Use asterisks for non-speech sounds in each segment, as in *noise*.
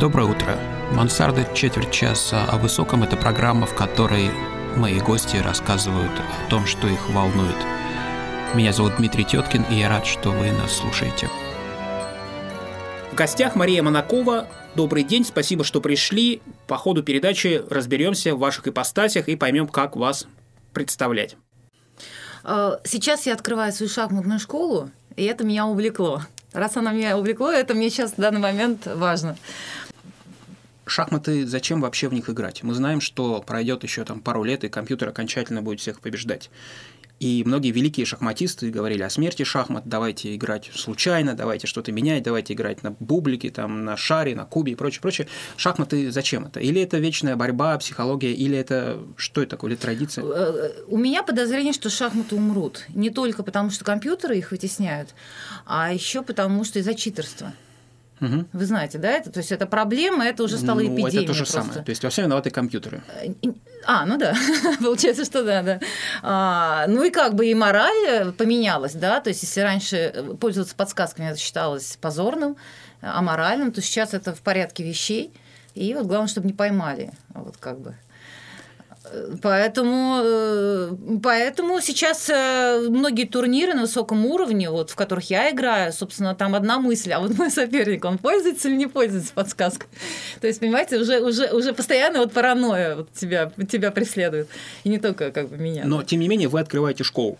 Доброе утро. Мансарда четверть часа о высоком – это программа, в которой мои гости рассказывают о том, что их волнует. Меня зовут Дмитрий Теткин, и я рад, что вы нас слушаете. В гостях Мария Монакова. Добрый день, спасибо, что пришли. По ходу передачи разберемся в ваших ипостасях и поймем, как вас представлять. А, сейчас я открываю свою шахматную школу, и это меня увлекло. Раз она меня увлекло, это мне сейчас в данный момент важно. Шахматы, зачем вообще в них играть? Мы знаем, что пройдет еще там пару лет, и компьютер окончательно будет всех побеждать. И многие великие шахматисты говорили о смерти шахмат, давайте играть случайно, давайте что-то менять, давайте играть на бублике, там, на шаре, на кубе и прочее, прочее. Шахматы зачем это? Или это вечная борьба, психология, или это что это такое, или традиция? Э, у меня подозрение, что шахматы умрут. Не только потому, что компьютеры их вытесняют, а еще потому, что из-за читерства. Угу. Вы знаете, да, это, то есть это проблема, это уже стало ну, эпидемией. Это то же просто. самое. То есть во всем виноваты компьютеры. Э, а, ну да, *laughs* получается, что да, да. А, ну и как бы и мораль поменялась, да, то есть если раньше пользоваться подсказками это считалось позорным, аморальным, то сейчас это в порядке вещей. И вот главное, чтобы не поймали. Вот как бы. Поэтому, э, поэтому сейчас э, многие турниры на высоком уровне, вот, в которых я играю, собственно, там одна мысль, а вот мой соперник, он пользуется или не пользуется подсказкой? *laughs* То есть, понимаете, уже, уже, уже постоянно вот паранойя вот тебя, тебя преследует. И не только как бы меня. Но, тем не менее, вы открываете школу.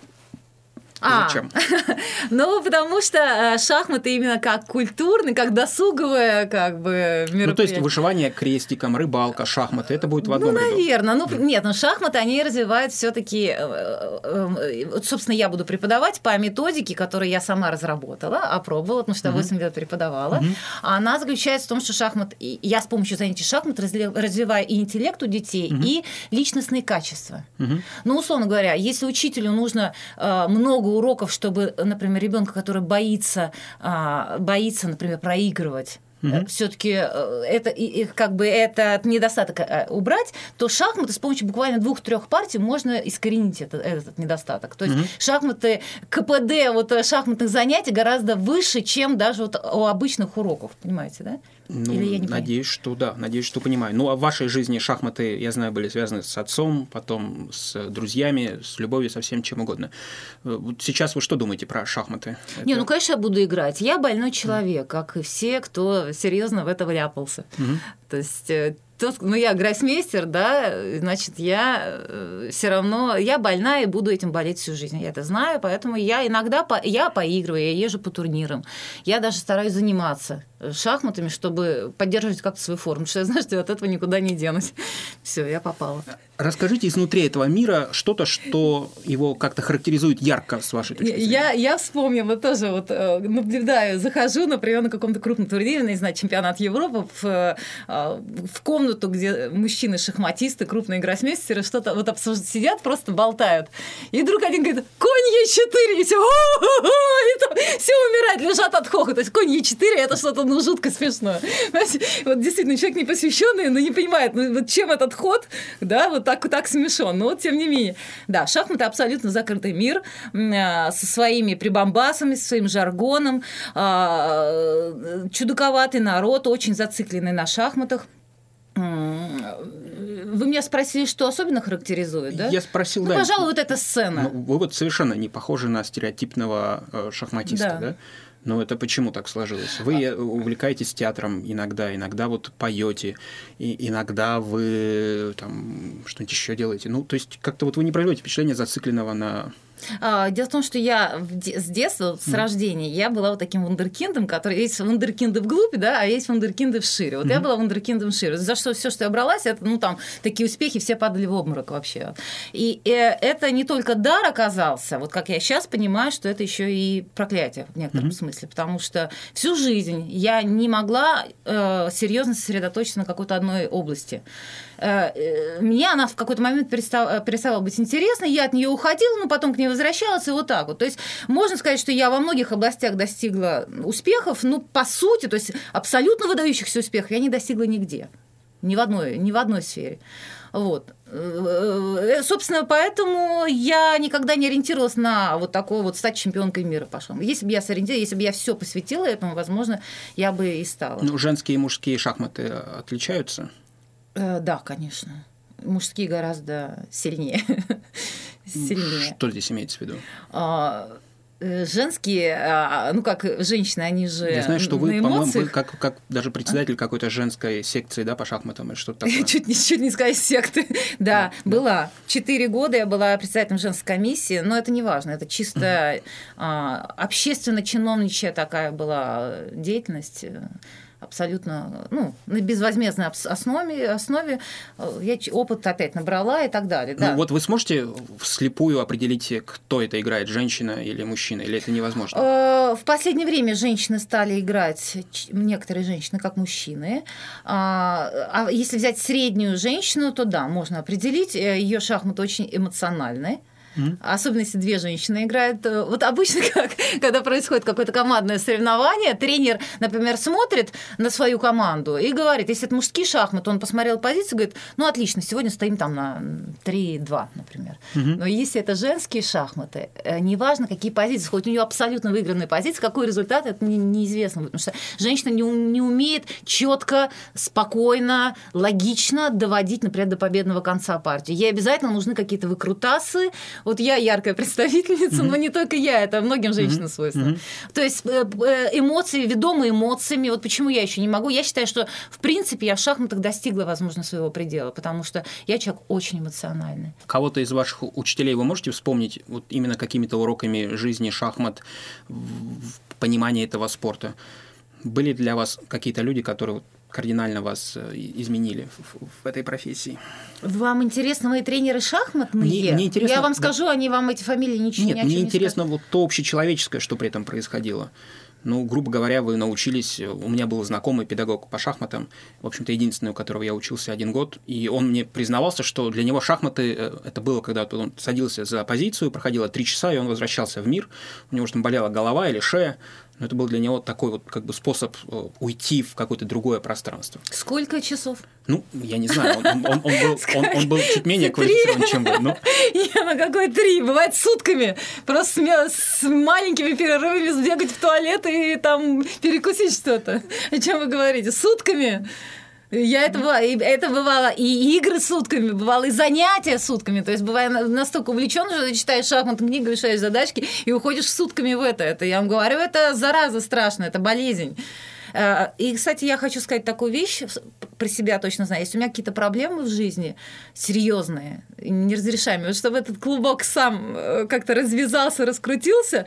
А, Зачем? *laughs* ну, потому что э, шахматы именно как культурный, как досуговое как бы мероприятие. Ну, то есть вышивание крестиком, рыбалка, шахматы, это будет в одном Ну, наверное. Ну, нет, но шахматы, они развивают все таки э, э, вот, собственно, я буду преподавать по методике, которую я сама разработала, опробовала, потому что 8 лет преподавала. Она заключается в том, что шахмат, я с помощью занятий шахмат развиваю и интеллект у детей, и личностные качества. Ну, условно говоря, если учителю нужно много уроков, чтобы, например, ребенка, который боится, а, боится, например, проигрывать, угу. все-таки э, это и, как бы этот недостаток э, убрать, то шахматы с помощью буквально двух-трех партий можно искоренить этот, этот недостаток. То есть угу. шахматы, КПД вот шахматных занятий гораздо выше, чем даже вот у обычных уроков, понимаете, да? Ну, Или я не надеюсь, что да, надеюсь, что понимаю. Ну, а в вашей жизни шахматы, я знаю, были связаны с отцом, потом с друзьями, с любовью, со всем чем угодно. Э, вот сейчас вы что думаете про шахматы? Это... Не, ну, конечно, я буду играть. Я больной человек, mm. как и все, кто серьезно в это вляпался. Mm-hmm. То есть э, тот, ну, я гроссмейстер, да, значит, я э, все равно, я больна и буду этим болеть всю жизнь. Я это знаю, поэтому я иногда, по, я поигрываю, я езжу по турнирам. Я даже стараюсь заниматься шахматами, чтобы поддерживать как-то свою форму, потому что я знаю, что я от этого никуда не денусь. Все, я попала. Расскажите изнутри этого мира что-то, что его как-то характеризует ярко с вашей точки зрения. Я, я вспомнила тоже, вот э, наблюдаю, захожу, например, на каком-то крупном турнире, не знаю, чемпионат Европы, в, э, в комнату, где мужчины-шахматисты, крупные гроссмейстеры, что-то вот обсуждают, сидят, просто болтают. И вдруг один говорит, конь Е4, и все, и все умирают, лежат от хохота. То есть конь Е4 это что-то ну жутко смешно. Вот действительно, человек не посвященный, но не понимает, ну вот чем этот ход, да, вот так, так смешон. Но вот тем не менее. Да, шахматы абсолютно закрытый мир а, со своими прибамбасами, со своим жаргоном. А, чудаковатый народ, очень зацикленный на шахматах. Вы меня спросили, что особенно характеризует, да? Я спросил, ну, да. Пожалуй, вот эта сцена. Ну, вы вот совершенно не похожи на стереотипного э, шахматиста, да? да? Ну, это почему так сложилось? Вы а... увлекаетесь театром иногда, иногда вот поете, и иногда вы там что-нибудь еще делаете. Ну, то есть как-то вот вы не производите впечатление зацикленного на дело в том, что я с детства, с рождения, я была вот таким вундеркиндом, который есть вундеркинды вглубь, да, а есть вундеркинды вшире. Вот mm-hmm. я была вундеркиндом вшире. За что все, что я бралась, это, ну, там, такие успехи, все падали в обморок вообще. И э, это не только дар оказался, вот как я сейчас понимаю, что это еще и проклятие в некотором смысле, потому что всю жизнь я не могла э, серьезно сосредоточиться на какой-то одной области. Э, э, мне она в какой-то момент перестала, перестала быть интересной, я от нее уходила, но потом к ней возвращалась, и вот так вот. То есть можно сказать, что я во многих областях достигла успехов, но по сути, то есть абсолютно выдающихся успехов я не достигла нигде. Ни в одной, ни в одной сфере. Вот. Э, собственно, поэтому я никогда не ориентировалась на вот такое вот стать чемпионкой мира пошла. Если бы я сориентировалась, если бы я все посвятила этому, возможно, я бы и стала. Ну, женские и мужские шахматы отличаются? Э, да, конечно. Мужские гораздо сильнее. *laughs* сильнее. Что здесь имеется в виду? А, Э, женские, а, ну как женщины, они же Я знаю, что вы, по-моему, вы как, как даже председатель какой-то женской секции, да, по шахматам или что-то такое. *laughs* чуть, не, чуть не сказать секты. *laughs* да, да, была. Четыре года я была председателем женской комиссии, но это не важно, это чисто а, общественно-чиновничья такая была деятельность абсолютно ну, на безвозмездной основе, основе э, я опыт опять набрала и так далее. Ну, вот вы сможете вслепую определить, кто это играет, женщина или мужчина, или это невозможно? Э, в последнее время женщины стали играть, некоторые женщины, как мужчины. А, а если взять среднюю женщину, то да, можно определить. Э, Ее шахматы очень эмоциональные. Mm-hmm. Особенно если две женщины играют. Э, вот обычно, *laughs* как, когда происходит какое-то командное соревнование, тренер, например, смотрит на свою команду и говорит, если это мужские шахматы, он посмотрел позицию, говорит, ну отлично, сегодня стоим там на 3-2, например. Mm-hmm. Но если это женские шахматы, э, неважно, какие позиции, хоть у нее абсолютно выигранные позиции, какой результат, это не, неизвестно, потому что женщина не, не умеет четко, спокойно, логично доводить, например, до победного конца партии. Ей обязательно нужны какие-то выкрутасы, вот я яркая *laughs* представительница, mm-hmm. но не только я, это многим женщинам mm-hmm. свойственно. Mm-hmm. То есть э, э, эмоции, ведомые эмоциями. Вот почему я еще не могу. Я считаю, что в принципе я в шахматах достигла, возможно, своего предела, потому что я человек очень эмоциональный. Кого-то из ваших учителей вы можете вспомнить вот именно какими-то уроками жизни шахмат, в понимании этого спорта? Были для вас какие-то люди, которые кардинально вас э, изменили в, в этой профессии. Вам интересны мои тренеры шахматные? Мне, мне интересно, Я вам скажу, они вам эти фамилии ничего Нет, не мне интересно не вот то общечеловеческое, что при этом происходило. Ну, грубо говоря, вы научились... У меня был знакомый педагог по шахматам, в общем-то, единственный, у которого я учился один год, и он мне признавался, что для него шахматы э, это было, когда он садился за позицию, проходило три часа, и он возвращался в мир, у него там болела голова или шея, но это был для него такой вот как бы способ э, уйти в какое-то другое пространство. Сколько часов? Ну, я не знаю, он, он, он, был, он, он был чуть менее квалифицирован, чем вы. Но... Я на какой три? Бывает сутками. Просто с, с маленькими перерывами сбегать в туалет и там перекусить что-то. О чем вы говорите? Сутками? Я это бывало, это бывало и игры сутками, бывало и занятия сутками. То есть бывает настолько увлечен, что ты читаешь шахматную книгу, решаешь задачки и уходишь сутками в это. Это я вам говорю, это зараза страшная, это болезнь. Э, и, кстати, я хочу сказать такую вещь, про себя точно знаю. Если у меня какие-то проблемы в жизни серьезные, неразрешаемые, чтобы этот клубок сам э, как-то развязался, раскрутился,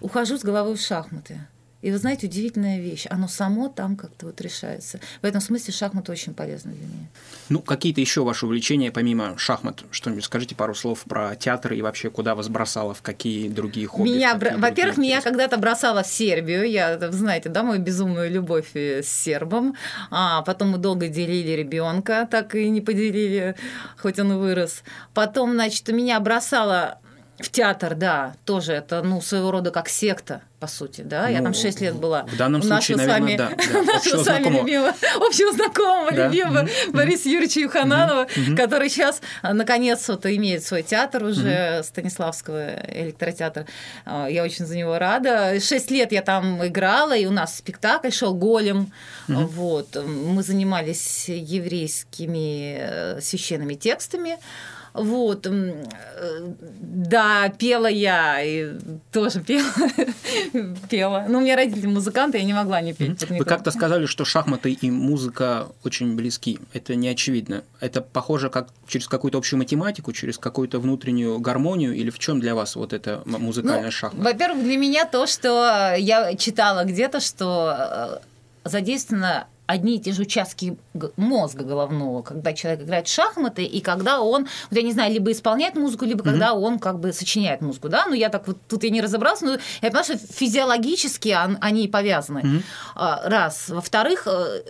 ухожу с головой в шахматы. И вы знаете, удивительная вещь, оно само там как-то вот решается. В этом смысле шахматы очень полезны для меня. Ну, какие-то еще ваши увлечения, помимо шахмат, что-нибудь скажите пару слов про театр и вообще куда вас бросало, в какие другие хобби? Меня, во-первых, меня когда-то бросало в Сербию, я, знаете, да, мою безумную любовь э, с сербом, а потом мы долго делили ребенка, так и не поделили, хоть он и вырос. Потом, значит, меня бросало в театр, да, тоже это, ну, своего рода как секта, по сути, да. Ну, я там 6 лет была. В данном случае, наверное, да. да *laughs* общего знакомого. Любимого, общего знакомого, да. любимого mm-hmm. Бориса Юрьевича Юхананова, mm-hmm. который сейчас, а, наконец, вот имеет свой театр уже, mm-hmm. Станиславского электротеатр. А, я очень за него рада. Шесть лет я там играла, и у нас спектакль шел «Голем». Mm-hmm. Вот. Мы занимались еврейскими э, священными текстами. Вот, э, да, пела я, и тоже пела, *laughs* пела. Ну, у меня родители музыканты, я не могла не петь. Вы как-то сказали, что шахматы и музыка очень близки. Это не очевидно. Это похоже как через какую-то общую математику, через какую-то внутреннюю гармонию, или в чем для вас вот это музыкальная ну, шахмата? Во-первых, для меня то, что я читала где-то, что э, задействовано одни и те же участки мозга головного, когда человек играет в шахматы, и когда он, вот я не знаю, либо исполняет музыку, либо mm-hmm. когда он как бы сочиняет музыку, да, ну я так вот, тут я не разобрался, но я понимаю, что физиологически они повязаны, mm-hmm. раз. Во-вторых, э,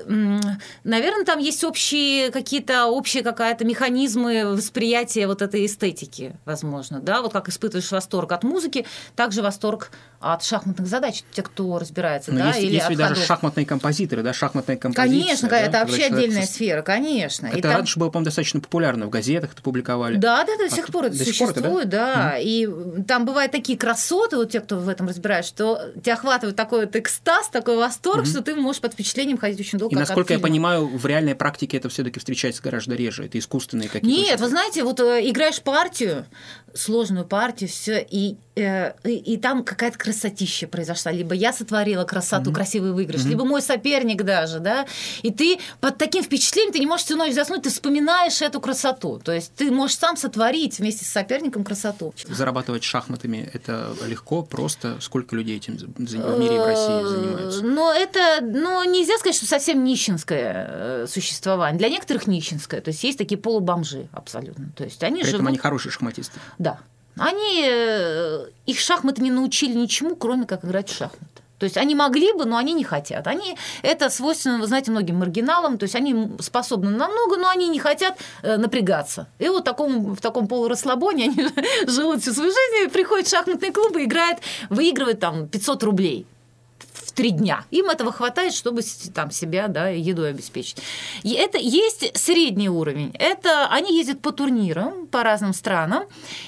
наверное, там есть общие какие-то, общие какая-то механизмы восприятия вот этой эстетики, возможно, да, вот как испытываешь восторг от музыки, также восторг от шахматных задач, те, кто разбирается, но да, есть, или есть от даже шахматные композиторы, да, шахматная композиция. Конечно, да, это вообще отдельная человек- сфера, конечно. И Это там- раньше было, по-моему, достаточно популярно. В газетах это публиковали. Да, да, да, до А сих тут- пор это сих пор это, да? существует, да. И там бывают такие красоты, вот те, кто в этом разбирается, что тебя охватывает такой вот экстаз, такой восторг, что ты можешь под впечатлением ходить очень долго. И насколько я понимаю, в реальной практике это все-таки встречается гораздо реже. Это искусственные какие-то. Нет, вы знаете, вот э, играешь партию, сложную партию, все, и, э, и, и там какая-то красотища произошла. Либо я сотворила красоту, красивый выигрыш, либо мой соперник даже, да. И ты под таким впечатлением, ты не можешь всю ночь заснуть, ты вспоминаешь эту красоту. То есть ты можешь сам сотворить вместе с соперником красоту. Зарабатывать шахматами это легко, просто. Сколько людей этим в мире и в России занимаются? Э, Но это, ну, нельзя сказать, что совсем нищенское э, существование. Для некоторых нищенское. То есть есть такие полубомжи абсолютно. То есть они При этом живут... они хорошие шахматисты. Да. Они, э, их шахматы не научили ничему, кроме как играть в шахматы. То есть они могли бы, но они не хотят. Они, это свойственно, вы знаете, многим маргиналам. То есть они способны на много, но они не хотят э, напрягаться. И вот таком, в таком полурасслабоне они *laughs* живут всю свою жизнь, приходят в шахматные клубы, играют, выигрывают там 500 рублей в три дня. Им этого хватает, чтобы там себя да, едой обеспечить. И это есть средний уровень. Это они ездят по турнирам по разным странам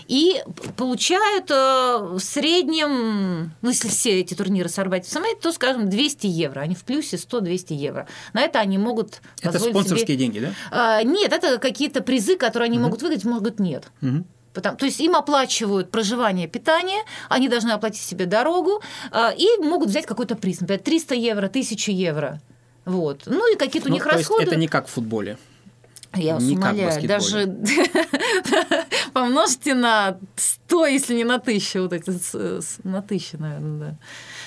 и получают э, в среднем, ну если все эти турниры сорвать в самой, то, скажем, 200 евро. Они в плюсе 100-200 евро. На это они могут Это спонсорские себе- деньги, да? А, нет, это какие-то призы, которые они могут выиграть, могут нет. Мгм. Потому, то есть им оплачивают проживание, питание, они должны оплатить себе дорогу а, и могут взять какой-то приз, например, 300 евро, 1000 евро. Вот. Ну и какие-то у Ну, них то есть расходы. это не как в футболе. Я вас не умоляю, даже *laughs* помножьте на 100, если не на 1000, вот эти, на 1000, наверное, да.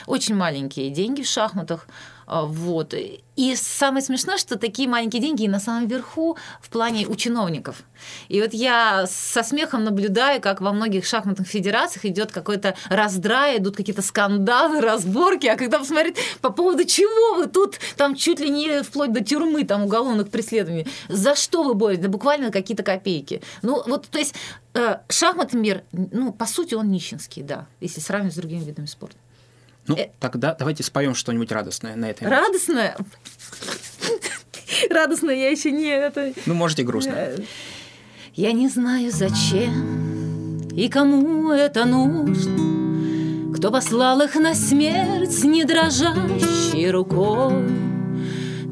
Очень маленькие деньги в шахматах. А, Вот. И самое смешное, что такие маленькие деньги на самом верху в плане у чиновников. И вот я со смехом наблюдаю, как во многих шахматных федерациях идет какой-то раздрай, идут какие-то скандалы, разборки, а когда посмотреть по поводу чего вы тут, там чуть ли не вплоть до тюрьмы, там уголовных преследований, за что вы боретесь? Да буквально какие-то копейки. Ну вот, то есть э, шахматный мир, ну, по сути, он нищенский, да, если сравнивать с другими видами спорта. Ну, Э. тогда давайте споем что-нибудь радостное на этой ноте. Радостная? Радостная я еще не... Это... Ну, можете грустно. Я не знаю, зачем и кому это нужно, Кто послал их на смерть не дрожащей рукой.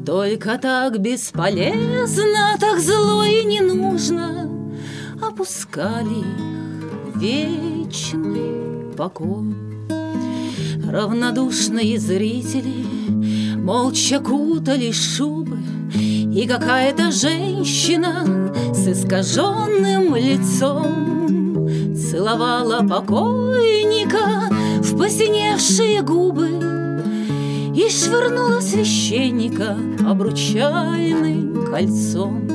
Только так бесполезно, так зло и не нужно Опускали их вечный покой. Равнодушные зрители молча кутали шубы, И какая-то женщина с искаженным лицом Целовала покойника в посиневшие губы И швырнула священника обручальным кольцом.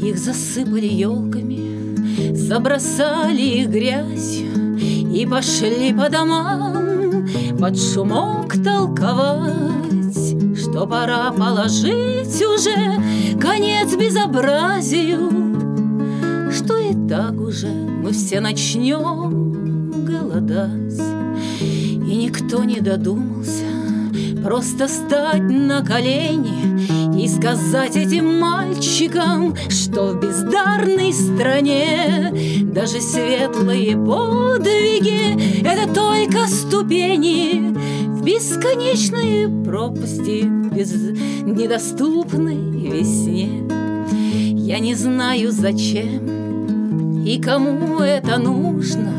Их засыпали елками, забросали их грязью И пошли по домам под шумок толковать, Что пора положить уже конец безобразию, Что и так уже мы все начнем голодать. И никто не додумался просто стать на колени и сказать этим мальчикам, что в бездарной стране даже светлые подвиги — это только ступени в бесконечные пропасти без недоступной весне. Я не знаю, зачем и кому это нужно,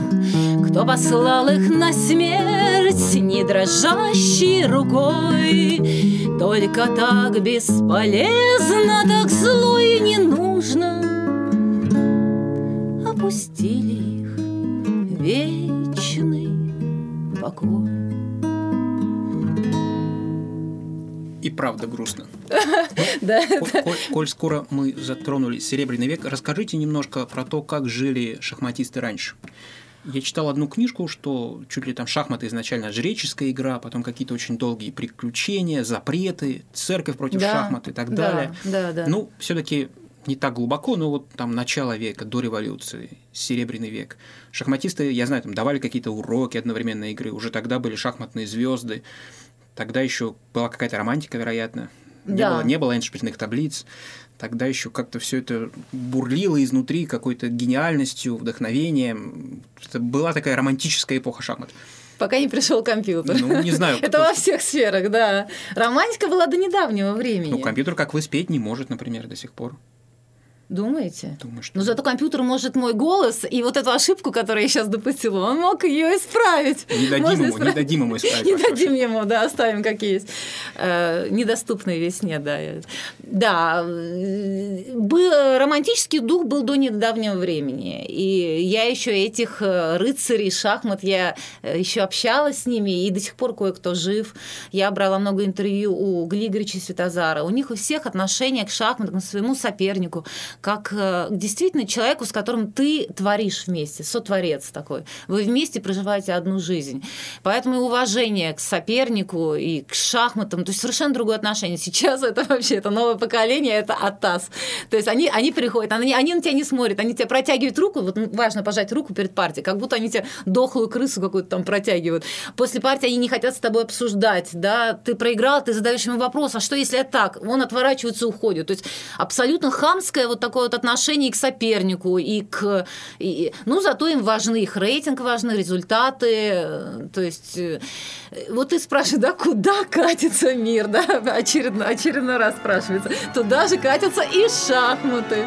кто послал их на смерть не дрожащей рукой. Только так бесполезно, так зло и не нужно. Опустили их вечный покой. И правда грустно. *laughs* Да, коль скоро мы затронули Серебряный век, расскажите немножко про то, как жили шахматисты раньше. Я читал одну книжку, что чуть ли там шахматы изначально жреческая игра, потом какие-то очень долгие приключения, запреты, церковь против Да, шахмат и так да, далее. да, да. Ну, все-таки не так глубоко, но вот там начало века, до революции, Серебряный век. Шахматисты, я знаю, там давали какие-то уроки одновременной игры, уже тогда были шахматные звезды, тогда еще была какая-то романтика, вероятно. Не, Да. было, не было эншпильных таблиц. Тогда еще как-то все это бурлило изнутри какой-то гениальностью, вдохновением. Это была такая романтическая эпоха шахмат. Пока не пришел компьютер. Ну, не знаю. Это во всех сферах, да. Романтика была до недавнего времени. Ну, компьютер, как вы, спеть не может, например, до сих пор. Думаете? Думаю, что... Но зато компьютер может мой голос и вот эту ошибку, которую я сейчас допустила, он мог ее исправить. Не дадим Можно ему, не исправить. дадим ему исправить. Не дадим ему, да, оставим как есть. Э, Недоступной весне, да. Да, э, был, романтический дух был до недавнего времени. И я еще этих э, рыцарей шахмат, я еще общалась с ними, и до сих пор кое-кто жив. Я брала много интервью у Глигорича Светозара. У них у всех отношение к шахматам, к своему сопернику, как э, действительно человеку, с которым ты творишь вместе, сотворец такой. Вы вместе проживаете одну жизнь. Поэтому и уважение к сопернику и к шахматам, то есть совершенно другое отношение. Сейчас это вообще, это новое поколение, это АТАС. То есть они, они приходят, они, они на тебя не смотрят, они тебе протягивают руку, вот важно пожать руку перед партией, как будто они тебе дохлую крысу какую-то там протягивают. После партии они не хотят с тобой обсуждать, да, ты проиграл, ты задаешь ему вопрос, а что если это так? Он отворачивается и уходит. То есть абсолютно хамское вот такое вот отношение и к сопернику, и к... и- ну, зато им важны их рейтинг, важны результаты, э, то есть... э, Вот ты спрашиваешь, да, куда катится мир, да, *laughs* очередной, очередной раз спрашивается. Туда же катятся и шахматы.